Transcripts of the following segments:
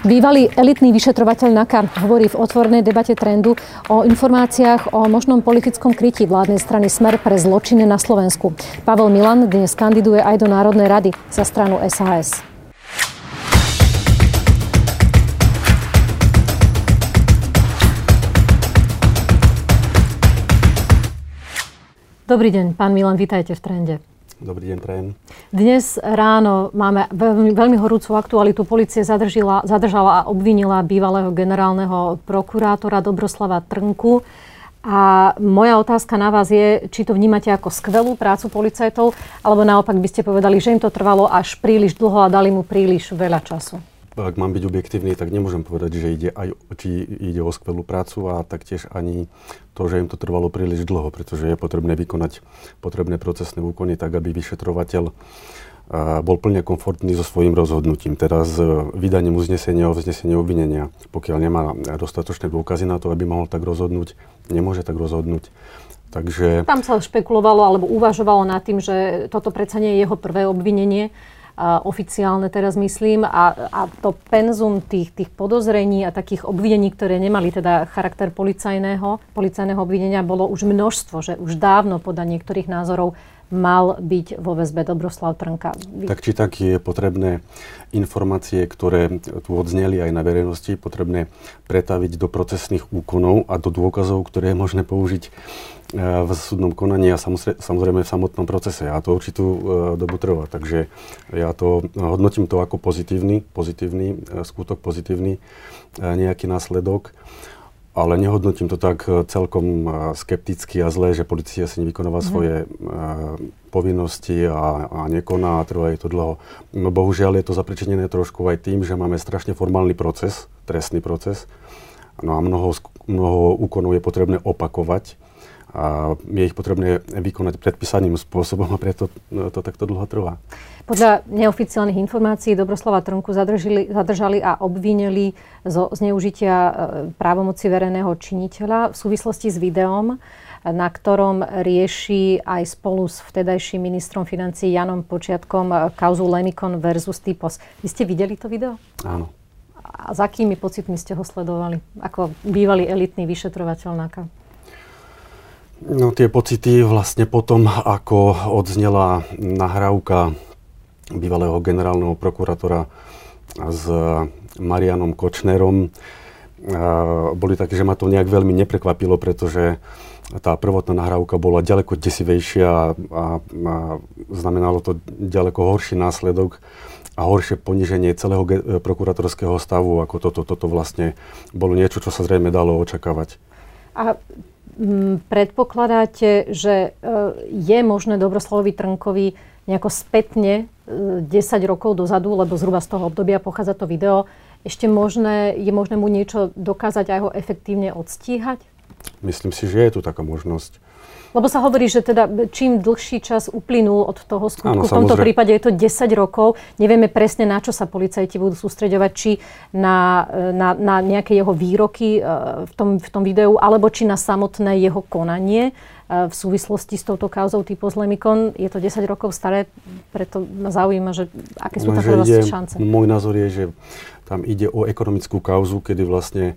Bývalý elitný vyšetrovateľ NAKA hovorí v otvorenej debate trendu o informáciách o možnom politickom krytí vládnej strany Smer pre zločiny na Slovensku. Pavel Milan dnes kandiduje aj do Národnej rady za stranu SAS. Dobrý deň, pán Milan, vítajte v trende. Dobrý deň, prajem. Dnes ráno máme veľmi, veľmi horúcu aktualitu. Policie zadržila, zadržala a obvinila bývalého generálneho prokurátora Dobroslava Trnku. A moja otázka na vás je, či to vnímate ako skvelú prácu policajtov, alebo naopak by ste povedali, že im to trvalo až príliš dlho a dali mu príliš veľa času ak mám byť objektívny, tak nemôžem povedať, že ide aj, či ide o skvelú prácu a taktiež ani to, že im to trvalo príliš dlho, pretože je potrebné vykonať potrebné procesné úkony tak, aby vyšetrovateľ bol plne komfortný so svojím rozhodnutím, teda s vydaním uznesenia o vznesení obvinenia. Pokiaľ nemá dostatočné dôkazy na to, aby mohol tak rozhodnúť, nemôže tak rozhodnúť. Takže... Tam sa špekulovalo alebo uvažovalo nad tým, že toto predsa nie je jeho prvé obvinenie oficiálne teraz myslím, a, a to penzum tých, tých podozrení a takých obvinení, ktoré nemali teda charakter policajného, policajného obvinenia, bolo už množstvo, že už dávno podľa niektorých názorov mal byť vo väzbe Dobroslav Trnka. Tak či tak je potrebné informácie, ktoré tu odzneli aj na verejnosti, potrebné pretaviť do procesných úkonov a do dôkazov, ktoré je možné použiť E, v súdnom konaní a samozrejme v samotnom procese. A to určitú e, dobu trvá. Takže ja to hodnotím to ako pozitívny, pozitívny e, skutok, pozitívny nejaký následok. Ale nehodnotím to tak celkom skepticky a zle, že policia si nevykonáva mm-hmm. svoje povinnosti a, a nekoná a trvá je to dlho. No bohužiaľ je to zapričenené trošku aj tým, že máme strašne formálny proces, trestný proces. No a mnoho, mnoho úkonov je potrebné opakovať a je ich potrebné vykonať predpísaným spôsobom a preto no, to takto dlho trvá. Podľa neoficiálnych informácií Dobroslava Trnku zadržali, zadržali a obvinili zo zneužitia e, právomoci verejného činiteľa v súvislosti s videom, na ktorom rieši aj spolu s vtedajším ministrom financí Janom Počiatkom e, kauzu Lemikon versus Typos. Vy ste videli to video? Áno. A za akými pocitmi ste ho sledovali? Ako bývalý elitný vyšetrovateľ NAKA? No tie pocity vlastne potom, ako odznela nahrávka bývalého generálneho prokurátora s Marianom Kočnerom, boli také, že ma to nejak veľmi neprekvapilo, pretože tá prvotná nahrávka bola ďaleko desivejšia a, a, znamenalo to ďaleko horší následok a horšie poníženie celého ge- prokuratorského stavu, ako toto, toto vlastne bolo niečo, čo sa zrejme dalo očakávať. A predpokladáte, že e, je možné Dobroslavovi Trnkovi nejako spätne 10 e, rokov dozadu, lebo zhruba z toho obdobia pochádza to video, ešte možné, je možné mu niečo dokázať a ho efektívne odstíhať? Myslím si, že je tu taká možnosť. Lebo sa hovorí, že teda čím dlhší čas uplynul od toho skutku, Áno, v tomto samozrejme. prípade je to 10 rokov, nevieme presne na čo sa policajti budú sústreďovať, či na, na, na nejaké jeho výroky e, v tom, v tom videu, alebo či na samotné jeho konanie e, v súvislosti s touto kauzou typu Lemikon. Je to 10 rokov staré, preto ma zaujíma, že aké sú no, tam šance. Môj názor je, že tam ide o ekonomickú kauzu, kedy vlastne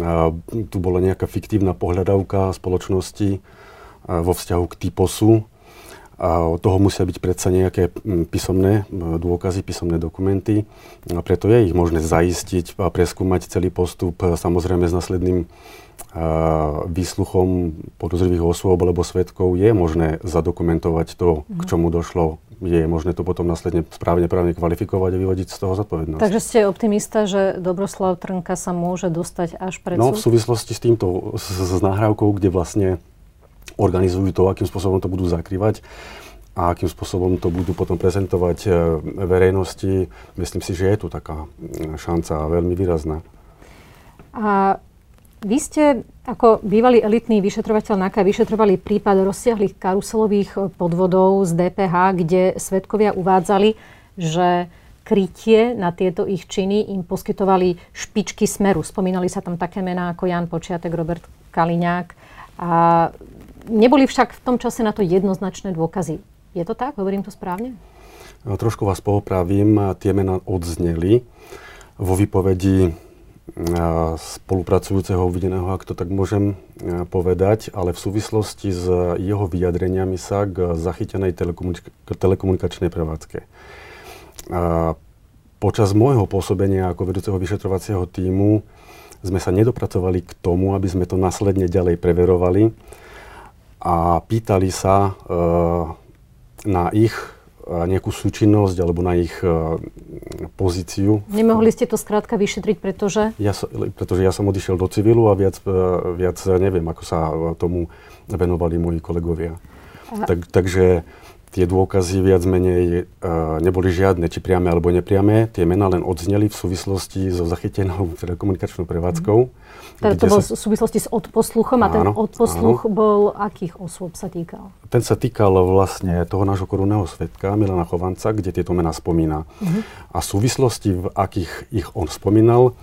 uh, tu bola nejaká fiktívna pohľadavka spoločnosti, vo vzťahu k typosu. A toho musia byť predsa nejaké písomné dôkazy, písomné dokumenty. A preto je ich možné zaistiť a preskúmať celý postup, samozrejme s následným výsluchom podozrivých osôb alebo svetkov je možné zadokumentovať to, k mhm. čomu došlo. Je možné to potom následne správne právne kvalifikovať a vyvodiť z toho zodpovednosť. Takže ste optimista, že Dobroslav Trnka sa môže dostať až pred No v súvislosti s týmto, s, s nahrávkou, kde vlastne organizujú to, akým spôsobom to budú zakrývať a akým spôsobom to budú potom prezentovať e, verejnosti. Myslím si, že je tu taká mm, šanca veľmi výrazná. A vy ste ako bývalý elitný vyšetrovateľ NAKA vyšetrovali prípad rozsiahlých karuselových e, podvodov z DPH, kde svetkovia uvádzali, že krytie na tieto ich činy im poskytovali špičky smeru. Spomínali sa tam také mená ako Jan Počiatek, Robert Kaliňák. A Neboli však v tom čase na to jednoznačné dôkazy. Je to tak? Hovorím to správne? No, trošku vás popravím. Tie mená odzneli. vo výpovedi spolupracujúceho obvineného, ak to tak môžem povedať, ale v súvislosti s jeho vyjadreniami sa k zachytenej telekomunika- telekomunikačnej prevádzke. Počas môjho pôsobenia ako vedúceho vyšetrovacieho týmu sme sa nedopracovali k tomu, aby sme to následne ďalej preverovali a pýtali sa e, na ich nejakú súčinnosť alebo na ich uh, pozíciu. Nemohli ste to skrátka vyšetriť, pretože? Ja pretože ja som odišiel do civilu a viac, viac neviem, ako sa tomu venovali moji kolegovia. Tak, takže tie dôkazy viac menej uh, neboli žiadne, či priame alebo nepriame. Tie mená len odzneli v súvislosti so zachytenou telekomunikačnou prevádzkou. Mm. Teda to bol sa... v súvislosti s odposluchom a ten odposluch áno. bol akých osôb sa týkal? Ten sa týkal vlastne toho nášho korunného svetka, Milana Chovanca, kde tieto mená spomína. Mm-hmm. A súvislosti, v akých ich on spomínal,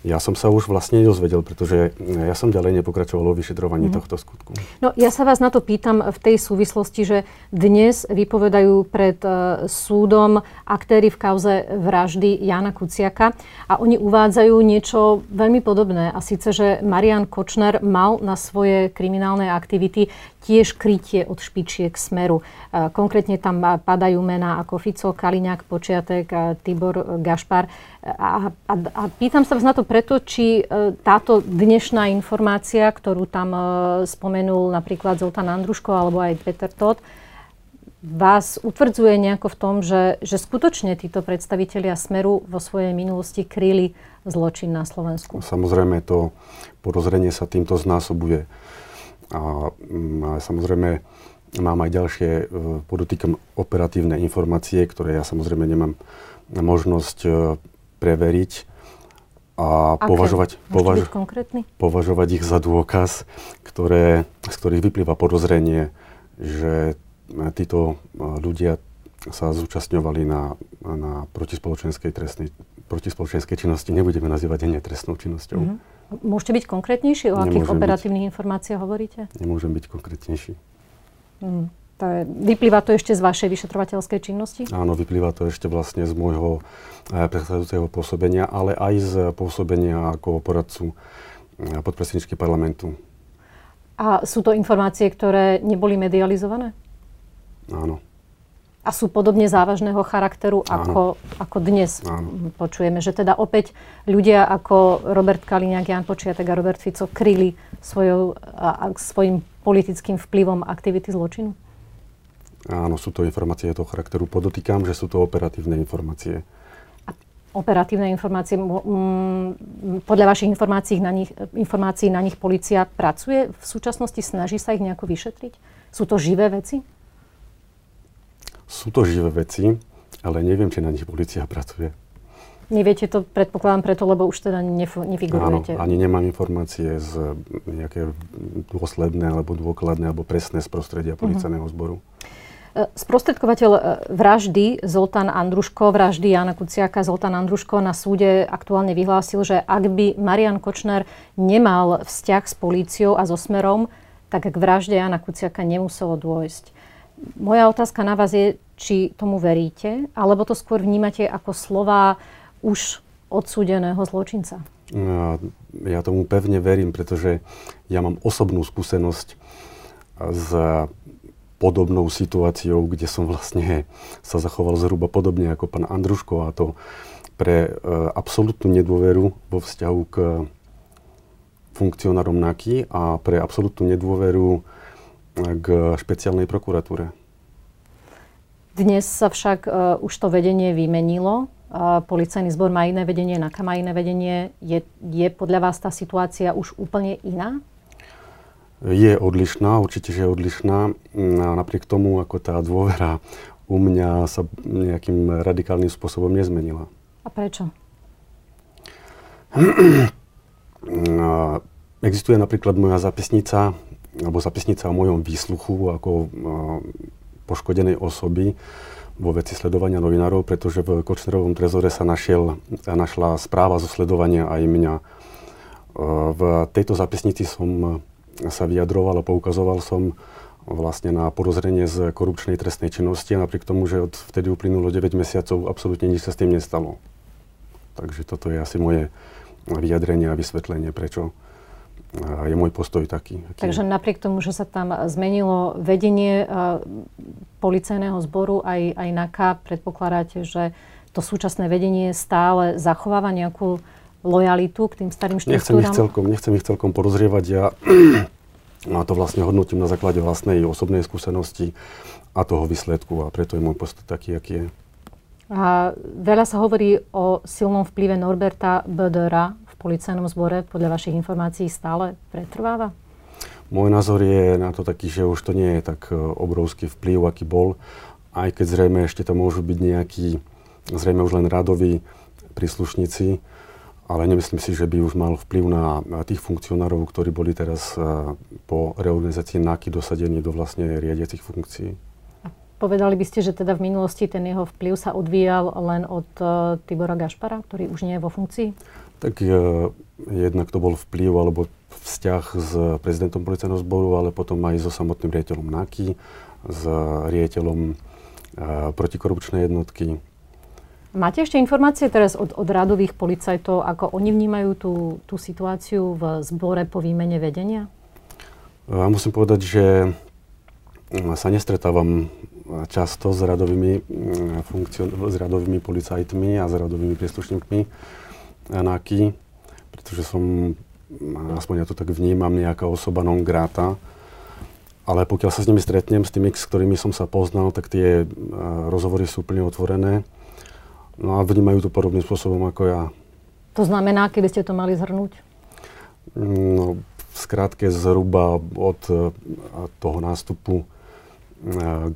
ja som sa už vlastne dozvedel, pretože ja som ďalej nepokračoval vo vyšetrovaní mm. tohto skutku. No ja sa vás na to pýtam v tej súvislosti, že dnes vypovedajú pred uh, súdom aktéry v kauze vraždy Jana Kuciaka a oni uvádzajú niečo veľmi podobné a síce, že Marian Kočner mal na svoje kriminálne aktivity tiež krytie od špičiek smeru. Uh, konkrétne tam padajú mená ako Fico, Kaliňák, Počiatek, uh, Tibor Gašpar. A, a, a pýtam sa vás na to preto, či e, táto dnešná informácia, ktorú tam e, spomenul napríklad Zoltán Andruško alebo aj Peter Todd, vás utvrdzuje nejako v tom, že, že skutočne títo predstavitelia Smeru vo svojej minulosti kryli zločin na Slovensku? Samozrejme, to porozrenie sa týmto znásobuje. A, mm, a samozrejme, mám aj ďalšie, e, podotýkam, operatívne informácie, ktoré ja samozrejme nemám možnosť preveriť a Aké? považovať, považ, považovať ich za dôkaz, ktoré, z ktorých vyplýva podozrenie, že títo ľudia sa zúčastňovali na, na protispoločenskej trestnej protispoločenskej činnosti nebudeme nazývať ani trestnou činnosťou. Mm-hmm. Môžete byť konkrétnejší? O Nemôžem akých operatívnych byť, informáciách hovoríte? Nemôžem byť konkrétnejší. Mm. To je, vyplýva to ešte z vašej vyšetrovateľskej činnosti? Áno, vyplýva to ešte vlastne z môjho eh, predchádzajúceho pôsobenia, ale aj z pôsobenia ako poradcu eh, podpredsedničky parlamentu. A sú to informácie, ktoré neboli medializované? Áno. A sú podobne závažného charakteru, ako, ako dnes Áno. počujeme. Že teda opäť ľudia ako Robert Kaliňák, Jan Počiatek a Robert Fico kryli svojou, a, a, svojim politickým vplyvom aktivity zločinu? Áno, sú to informácie toho charakteru. Podotýkam, že sú to operatívne informácie. A operatívne informácie, m, podľa vašich informácií na, nich, informácií na nich policia pracuje v súčasnosti? Snaží sa ich nejako vyšetriť? Sú to živé veci? Sú to živé veci, ale neviem, či na nich policia pracuje. Neviete to, predpokladám, preto, lebo už teda nef- nefigurujete. Áno, ani nemám informácie z nejaké dôsledné alebo dôkladné alebo presné z prostredia mhm. policajného zboru. E, sprostredkovateľ e, vraždy Zoltán Andruško, vraždy Jana Kuciaka, Zoltán Andruško na súde aktuálne vyhlásil, že ak by Marian Kočner nemal vzťah s políciou a so Smerom, tak k vražde Jana Kuciaka nemuselo dôjsť. Moja otázka na vás je, či tomu veríte, alebo to skôr vnímate ako slova už odsúdeného zločinca? Ja, ja tomu pevne verím, pretože ja mám osobnú skúsenosť s podobnou situáciou, kde som vlastne sa zachoval zhruba podobne ako pán Andruško a to pre e, absolútnu nedôveru vo vzťahu k funkcionárom NAKY a pre absolútnu nedôveru k špeciálnej prokuratúre. Dnes sa však uh, už to vedenie vymenilo. Uh, policajný zbor má iné vedenie, NAKA má iné vedenie. Je, je podľa vás tá situácia už úplne iná? Je odlišná, určite, že je odlišná. A napriek tomu, ako tá dôvera u mňa sa nejakým radikálnym spôsobom nezmenila. A prečo? Existuje napríklad moja zapisnica, alebo zapisnica o mojom výsluchu ako poškodenej osoby vo veci sledovania novinárov, pretože v Kočnerovom trezore sa našiel, našla správa zo sledovania aj mňa. V tejto zapisnici som sa vyjadroval a poukazoval som vlastne na porozrenie z korupčnej trestnej činnosti a napriek tomu, že od vtedy uplynulo 9 mesiacov, absolútne nič sa s tým nestalo. Takže toto je asi moje vyjadrenie a vysvetlenie, prečo je môj postoj taký. taký. Takže napriek tomu, že sa tam zmenilo vedenie policajného zboru aj, aj NAKA, predpokladáte, že to súčasné vedenie stále zachováva nejakú lojalitu k tým starým štruktúram? Nechcem ich celkom, nechcem ich celkom porozrievať. Ja a to vlastne hodnotím na základe vlastnej osobnej skúsenosti a toho výsledku a preto je môj postoj taký, aký je. A veľa sa hovorí o silnom vplyve Norberta Bödera v policajnom zbore. Podľa vašich informácií stále pretrváva? Môj názor je na to taký, že už to nie je tak e, obrovský vplyv, aký bol. Aj keď zrejme ešte to môžu byť nejakí, zrejme už len radoví príslušníci, ale nemyslím si, že by už mal vplyv na, tých funkcionárov, ktorí boli teraz uh, po reorganizácii NAKY dosadení do vlastne riadiacich funkcií. Povedali by ste, že teda v minulosti ten jeho vplyv sa odvíjal len od uh, Tibora Gašpara, ktorý už nie je vo funkcii? Tak uh, jednak to bol vplyv alebo vzťah s prezidentom policajného zboru, ale potom aj so samotným riaditeľom NAKY, s riaditeľom uh, protikorupčnej jednotky. Máte ešte informácie teraz od, od radových policajtov, ako oni vnímajú tú, tú situáciu v zbore po výmene vedenia? Uh, musím povedať, že sa nestretávam často s radovými, mm, funkcio- s radovými policajtmi a s radovými príslušníkmi NAKY, pretože som, aspoň ja to tak vnímam, nejaká osoba non grata. Ale pokiaľ sa s nimi stretnem, s tými, s ktorými som sa poznal, tak tie rozhovory sú úplne otvorené. No a vnímajú to podobným spôsobom ako ja. To znamená, keby ste to mali zhrnúť? No, v skrátke zhruba od toho nástupu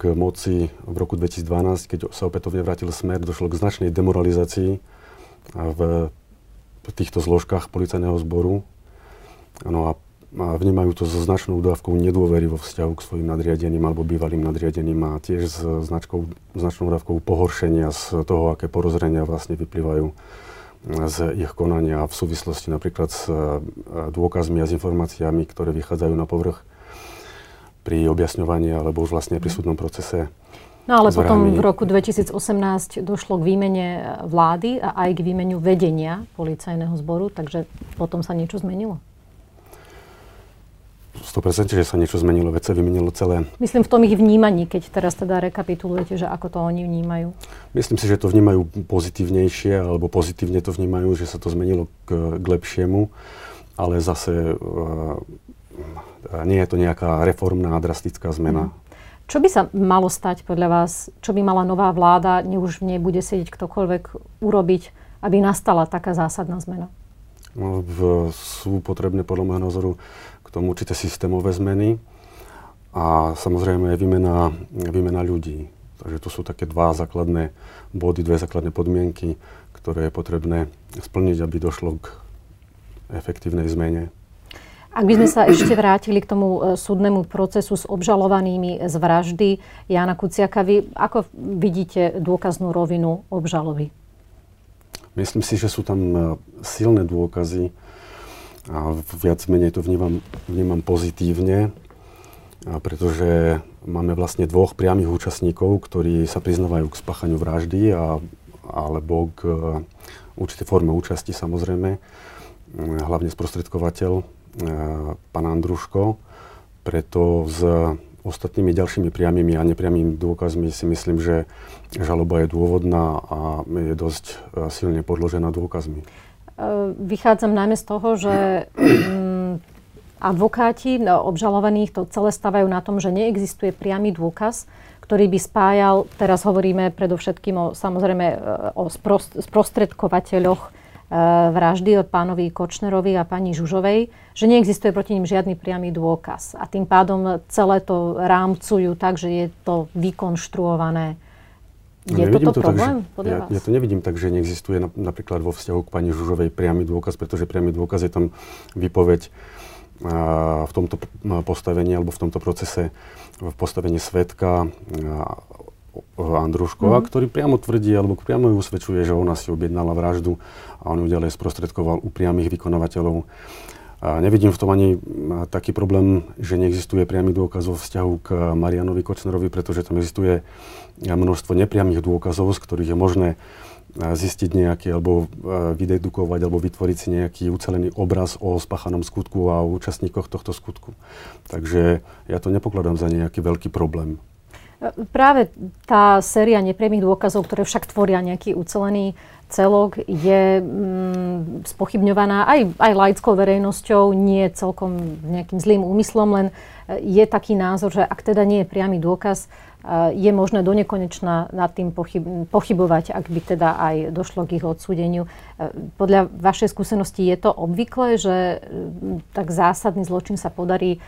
k moci v roku 2012, keď sa opätovne vrátil smer, došlo k značnej demoralizácii v týchto zložkách policajného zboru. No a vnímajú to so značnou dávkou nedôvery vo vzťahu k svojim nadriadeným alebo bývalým nadriadeným a tiež s značkou, značnou dávkou pohoršenia z toho, aké porozrenia vlastne vyplývajú z ich konania v súvislosti napríklad s dôkazmi a s informáciami, ktoré vychádzajú na povrch pri objasňovaní alebo už vlastne pri súdnom procese. No ale potom v roku 2018 došlo k výmene vlády a aj k výmeniu vedenia policajného zboru, takže potom sa niečo zmenilo? 100% že sa niečo zmenilo, veď sa vymenilo celé. Myslím v tom ich vnímaní, keď teraz teda rekapitulujete, že ako to oni vnímajú. Myslím si, že to vnímajú pozitívnejšie, alebo pozitívne to vnímajú, že sa to zmenilo k, k lepšiemu, ale zase uh, nie je to nejaká reformná drastická zmena. Mm. Čo by sa malo stať podľa vás? Čo by mala nová vláda, ne už v nej bude sedieť ktokoľvek, urobiť, aby nastala taká zásadná zmena? No, v, sú potrebné podľa môjho názoru k tomu určité systémové zmeny a samozrejme výmena, výmena ľudí. Takže to sú také dva základné body, dve základné podmienky, ktoré je potrebné splniť, aby došlo k efektívnej zmene. Ak by sme sa ešte vrátili k tomu e, súdnemu procesu s obžalovanými z vraždy Jana Kuciaka, vy ako vidíte dôkaznú rovinu obžaloby? Myslím si, že sú tam e, silné dôkazy a viac menej to vnímam, vnímam pozitívne, pretože máme vlastne dvoch priamých účastníkov, ktorí sa priznávajú k spáchaniu vraždy a, alebo k e, určitej forme účasti samozrejme, hlavne sprostredkovateľ pán Andruško, preto s ostatnými ďalšími priamými a nepriamými dôkazmi si myslím, že žaloba je dôvodná a je dosť e, silne podložená dôkazmi. E, vychádzam najmä z toho, že mm, advokáti obžalovaných to celé stavajú na tom, že neexistuje priamy dôkaz, ktorý by spájal, teraz hovoríme predovšetkým o, samozrejme e, o sprostredkovateľoch E, vraždy od pánovi Kočnerovi a pani Žužovej, že neexistuje proti ním žiadny priamy dôkaz. A tým pádom celé to rámcujú tak, že je to vykonštruované. No, je toto to problém tak, že, ja, vás? ja to nevidím tak, že neexistuje napríklad vo vzťahu k pani Žužovej priamy dôkaz, pretože priamy dôkaz je tam výpoveď v tomto postavení alebo v tomto procese v postavení svetka Andruškova, mm-hmm. ktorý priamo tvrdí alebo priamo ju usvedčuje, že ona si objednala vraždu a on ju ďalej sprostredkoval u priamých vykonovateľov. A nevidím v tom ani taký problém, že neexistuje priamy dôkaz vo vzťahu k Marianovi Kočnerovi, pretože tam existuje množstvo nepriamých dôkazov, z ktorých je možné zistiť nejaký, alebo vydedukovať, alebo vytvoriť si nejaký ucelený obraz o spáchanom skutku a o účastníkoch tohto skutku. Takže ja to nepokladám za nejaký veľký problém. Práve tá séria nepriamých dôkazov, ktoré však tvoria nejaký ucelený celok je mm, spochybňovaná aj, aj laickou verejnosťou, nie celkom nejakým zlým úmyslom, len e, je taký názor, že ak teda nie je priamy dôkaz, e, je možné do nekonečna nad tým pochyb, pochybovať, ak by teda aj došlo k ich odsúdeniu. E, podľa vašej skúsenosti je to obvyklé, že tak zásadný zločin sa podarí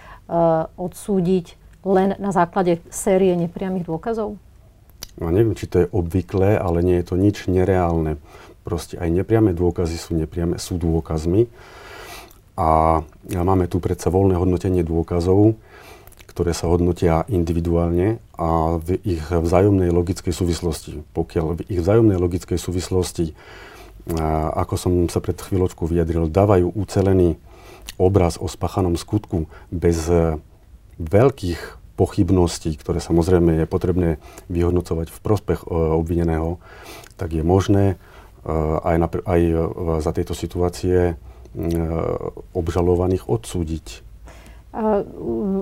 odsúdiť len na základe série nepriamých dôkazov? No neviem, či to je obvyklé, ale nie je to nič nereálne. Proste aj nepriame dôkazy sú nepriame, sú dôkazmi. A máme tu predsa voľné hodnotenie dôkazov, ktoré sa hodnotia individuálne a v ich vzájomnej logickej súvislosti. Pokiaľ v ich vzájomnej logickej súvislosti, ako som sa pred chvíľočkou vyjadril, dávajú ucelený obraz o spachanom skutku bez veľkých pochybností, ktoré samozrejme je potrebné vyhodnocovať v prospech e, obvineného, tak je možné e, aj, na, aj e, za tejto situácie obžalovaných odsúdiť.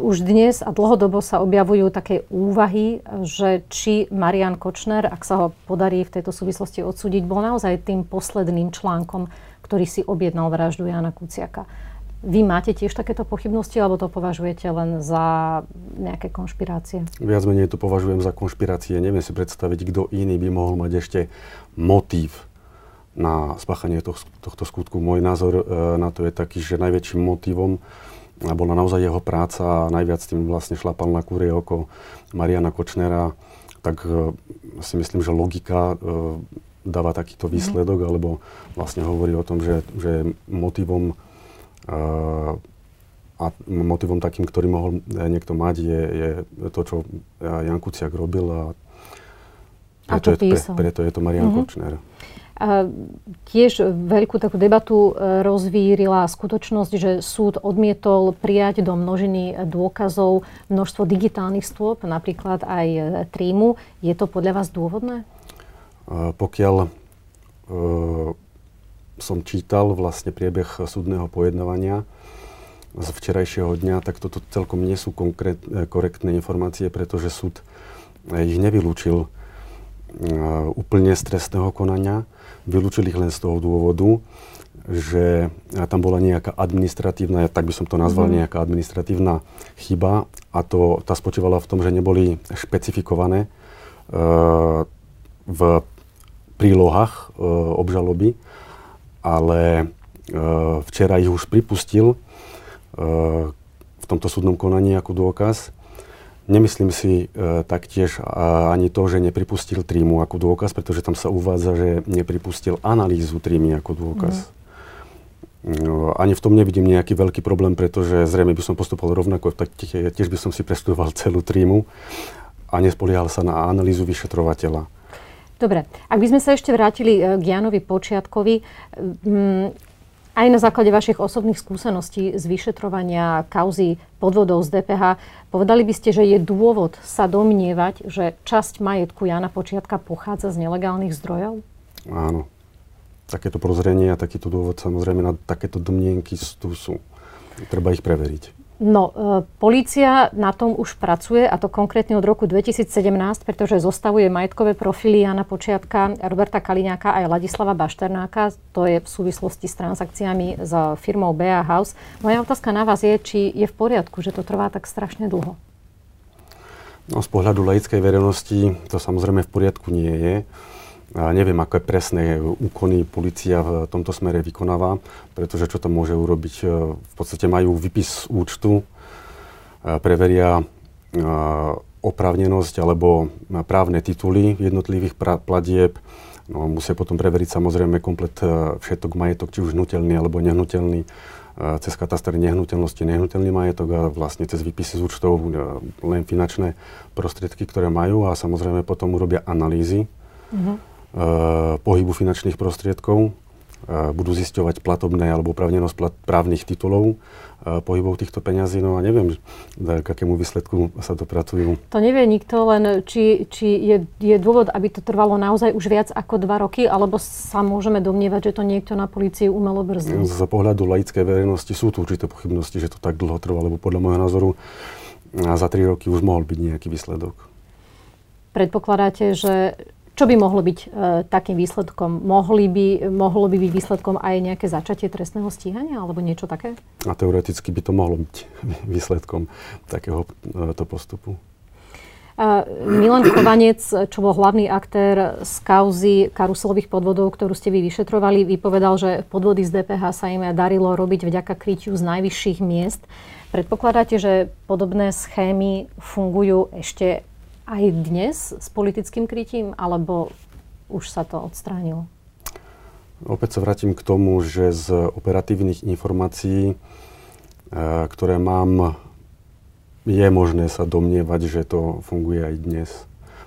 Už dnes a dlhodobo sa objavujú také úvahy, že či Marian Kočner, ak sa ho podarí v tejto súvislosti odsúdiť, bol naozaj tým posledným článkom, ktorý si objednal vraždu Jana Kuciaka. Vy máte tiež takéto pochybnosti, alebo to považujete len za nejaké konšpirácie? Viac menej to považujem za konšpirácie. Neviem si predstaviť, kto iný by mohol mať ešte motív na spáchanie tohto, skutku. Môj názor e, na to je taký, že najväčším motivom bola naozaj jeho práca a najviac tým vlastne šlapal na kúrie oko Mariana Kočnera. Tak e, si myslím, že logika e, dáva takýto výsledok, alebo vlastne hovorí o tom, že, že motivom a motivom takým, ktorý mohol niekto mať, je, je to, čo Jan Kuciak robil a preto, a je, pre, preto je to Marian mm-hmm. Kočner. A tiež veľkú takú debatu e, rozvírila skutočnosť, že súd odmietol prijať do množiny dôkazov množstvo digitálnych stôp, napríklad aj trímu. Je to podľa vás dôvodné? Pokiaľ e, som čítal vlastne priebeh súdneho pojednávania z včerajšieho dňa, tak toto celkom nie sú konkrét, e, korektné informácie, pretože súd e, ich nevylúčil e, úplne z trestného konania. Vylúčil ich len z toho dôvodu, že tam bola nejaká administratívna, tak by som to nazval, mm. nejaká administratívna chyba a to, tá spočívala v tom, že neboli špecifikované uh, v prílohách uh, obžaloby ale e, včera ich už pripustil e, v tomto súdnom konaní ako dôkaz. Nemyslím si e, taktiež ani to, že nepripustil trímu ako dôkaz, pretože tam sa uvádza, že nepripustil analýzu trímy ako dôkaz. Mm. No, ani v tom nevidím nejaký veľký problém, pretože zrejme by som postupoval rovnako, tak tiež by som si prestudoval celú trímu a nespoliehal sa na analýzu vyšetrovateľa. Dobre, ak by sme sa ešte vrátili e, k Janovi Počiatkovi, aj na základe vašich osobných skúseností z vyšetrovania kauzy podvodov z DPH, povedali by ste, že je dôvod sa domnievať, že časť majetku Jana Počiatka pochádza z nelegálnych zdrojov? Áno. Takéto prozrenie a takýto dôvod samozrejme na takéto domnienky tu sú. Treba ich preveriť. No, e, polícia na tom už pracuje, a to konkrétne od roku 2017, pretože zostavuje majetkové profily Jana Počiatka, Roberta Kaliňáka aj Ladislava Bašternáka. To je v súvislosti s transakciami s firmou BA House. Moja otázka na vás je, či je v poriadku, že to trvá tak strašne dlho. No, z pohľadu laickej verejnosti to samozrejme v poriadku nie je. Neviem, aké presné úkony policia v tomto smere vykonáva, pretože čo tam môže urobiť? E, v podstate majú výpis z účtu, e, preveria e, oprávnenosť alebo právne tituly jednotlivých platieb. No, musia potom preveriť samozrejme komplet všetok majetok, či už hnutelný alebo nehnuteľný, cez kataster nehnuteľnosti, nehnuteľný majetok a vlastne cez výpisy z účtov len finančné prostriedky, ktoré majú a samozrejme potom urobia analýzy. Mm-hmm pohybu finančných prostriedkov budú zisťovať platobné alebo opravnenosť právnych titulov pohybov týchto peňazí, no a neviem, k akému výsledku sa dopracujú. To nevie nikto, len či, či je, je dôvod, aby to trvalo naozaj už viac ako dva roky, alebo sa môžeme domnievať, že to niekto na policii umelo brzdí? Z pohľadu laickej verejnosti sú tu určité pochybnosti, že to tak dlho trvalo, lebo podľa môjho názoru za tri roky už mohol byť nejaký výsledok. Predpokladáte, že čo by mohlo byť e, takým výsledkom? Mohli by, mohlo by byť výsledkom aj nejaké začatie trestného stíhania alebo niečo také? A teoreticky by to mohlo byť výsledkom takéhoto postupu. Uh, Milan Chovanec, čo bol hlavný aktér z kauzy karuselových podvodov, ktorú ste vy vyšetrovali, vypovedal, že podvody z DPH sa im darilo robiť vďaka krytiu z najvyšších miest. Predpokladáte, že podobné schémy fungujú ešte aj dnes s politickým krytím, alebo už sa to odstránilo? Opäť sa vrátim k tomu, že z operatívnych informácií, e, ktoré mám, je možné sa domnievať, že to funguje aj dnes.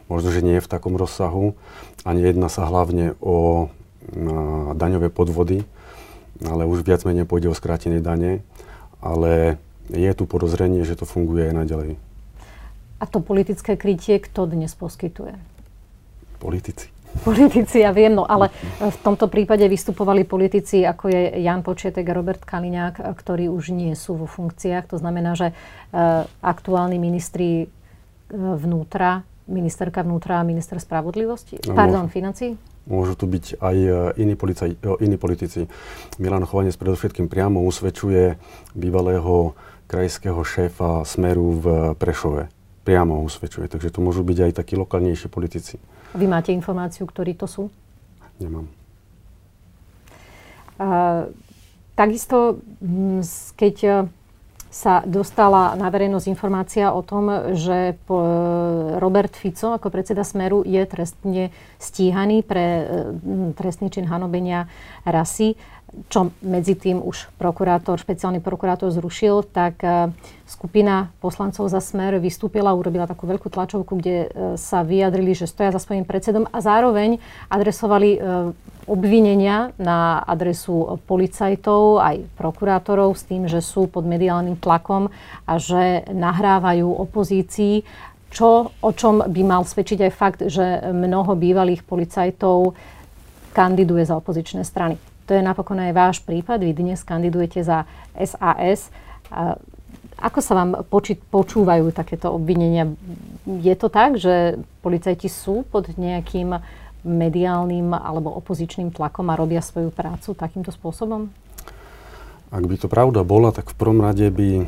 Možno, že nie je v takom rozsahu a nejedná sa hlavne o daňové podvody, ale už viac menej pôjde o skrátené dane, ale je tu podozrenie, že to funguje aj naďalej. A to politické krytie kto dnes poskytuje? Politici. Politici, ja viem, no ale v tomto prípade vystupovali politici, ako je Jan Počietek a Robert Kaliňák, ktorí už nie sú vo funkciách. To znamená, že uh, aktuálni ministri uh, vnútra, ministerka vnútra a minister spravodlivosti, no, pardon, financí? Môžu tu byť aj e, iní, policaj, iní politici. Milan Chovanec predovšetkým priamo usvedčuje bývalého krajského šéfa Smeru v Prešove priamo usvedčuje. Takže to môžu byť aj takí lokálnejší politici. Vy máte informáciu, ktorí to sú? Nemám. Uh, takisto, keď e, sa dostala na verejnosť informácia o tom, že Robert Fico ako predseda Smeru je trestne stíhaný pre e, trestný čin hanobenia rasy čo medzi tým už prokurátor, špeciálny prokurátor zrušil, tak e, skupina poslancov za Smer vystúpila, urobila takú veľkú tlačovku, kde e, sa vyjadrili, že stoja za svojím predsedom a zároveň adresovali e, obvinenia na adresu policajtov aj prokurátorov s tým, že sú pod mediálnym tlakom a že nahrávajú opozícii, čo, o čom by mal svedčiť aj fakt, že mnoho bývalých policajtov kandiduje za opozičné strany. To je napokon aj váš prípad. Vy dnes kandidujete za SAS. Ako sa vám poči- počúvajú takéto obvinenia? Je to tak, že policajti sú pod nejakým mediálnym alebo opozičným tlakom a robia svoju prácu takýmto spôsobom? Ak by to pravda bola, tak v prvom rade by e,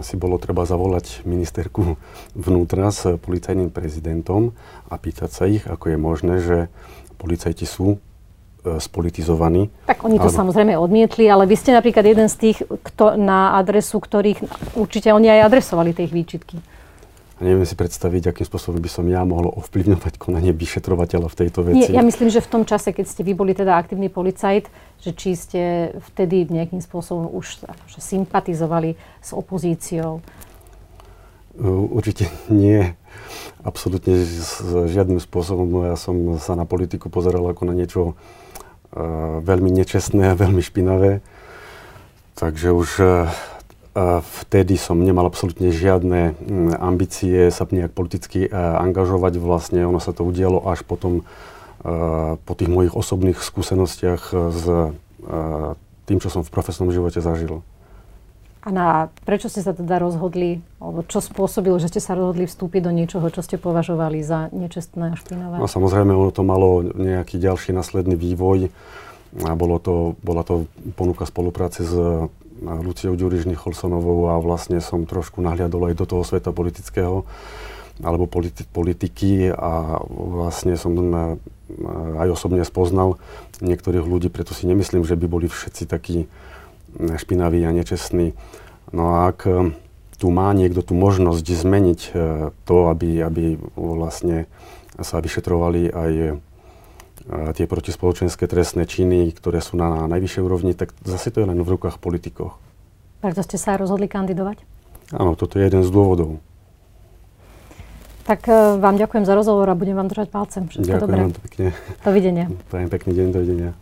si bolo treba zavolať ministerku vnútra s policajným prezidentom a pýtať sa ich, ako je možné, že policajti sú E, spolitizovaní. Tak oni to alebo... samozrejme odmietli, ale vy ste napríklad jeden z tých, kto, na adresu ktorých určite oni aj adresovali tie výčitky. A neviem si predstaviť, akým spôsobom by som ja mohol ovplyvňovať konanie vyšetrovateľa v tejto veci. Nie, ja myslím, že v tom čase, keď ste vy boli teda aktívny policajt, že či ste vtedy nejakým spôsobom už že sympatizovali s opozíciou. Určite nie. Absolutne žiadnym spôsobom. Ja som sa na politiku pozeral ako na niečo veľmi nečestné a veľmi špinavé. Takže už vtedy som nemal absolútne žiadne ambície sa nejak politicky angažovať. Vlastne ono sa to udialo až potom po tých mojich osobných skúsenostiach s tým, čo som v profesnom živote zažil. A na, prečo ste sa teda rozhodli, alebo čo spôsobilo, že ste sa rozhodli vstúpiť do niečoho, čo ste považovali za nečestné a špinavé? No samozrejme, ono to malo nejaký ďalší následný vývoj. A bolo to, bola to ponuka spolupráce s Luciou Ďuriž Nicholsonovou a vlastne som trošku nahliadol aj do toho sveta politického alebo politi- politiky a vlastne som aj osobne spoznal niektorých ľudí, preto si nemyslím, že by boli všetci takí špinavý a nečestný. No a ak e, tu má niekto tú možnosť zmeniť e, to, aby, aby vlastne sa vyšetrovali aj e, tie protispoločenské trestné činy, ktoré sú na najvyššej úrovni, tak zase to je len v rukách politikov. Preto ste sa rozhodli kandidovať? Áno, toto je jeden z dôvodov. Tak vám ďakujem za rozhovor a budem vám držať palcem. Všetko ďakujem dobré. vám pekne. Dovidenia. Prajem pekný deň, dovidenia.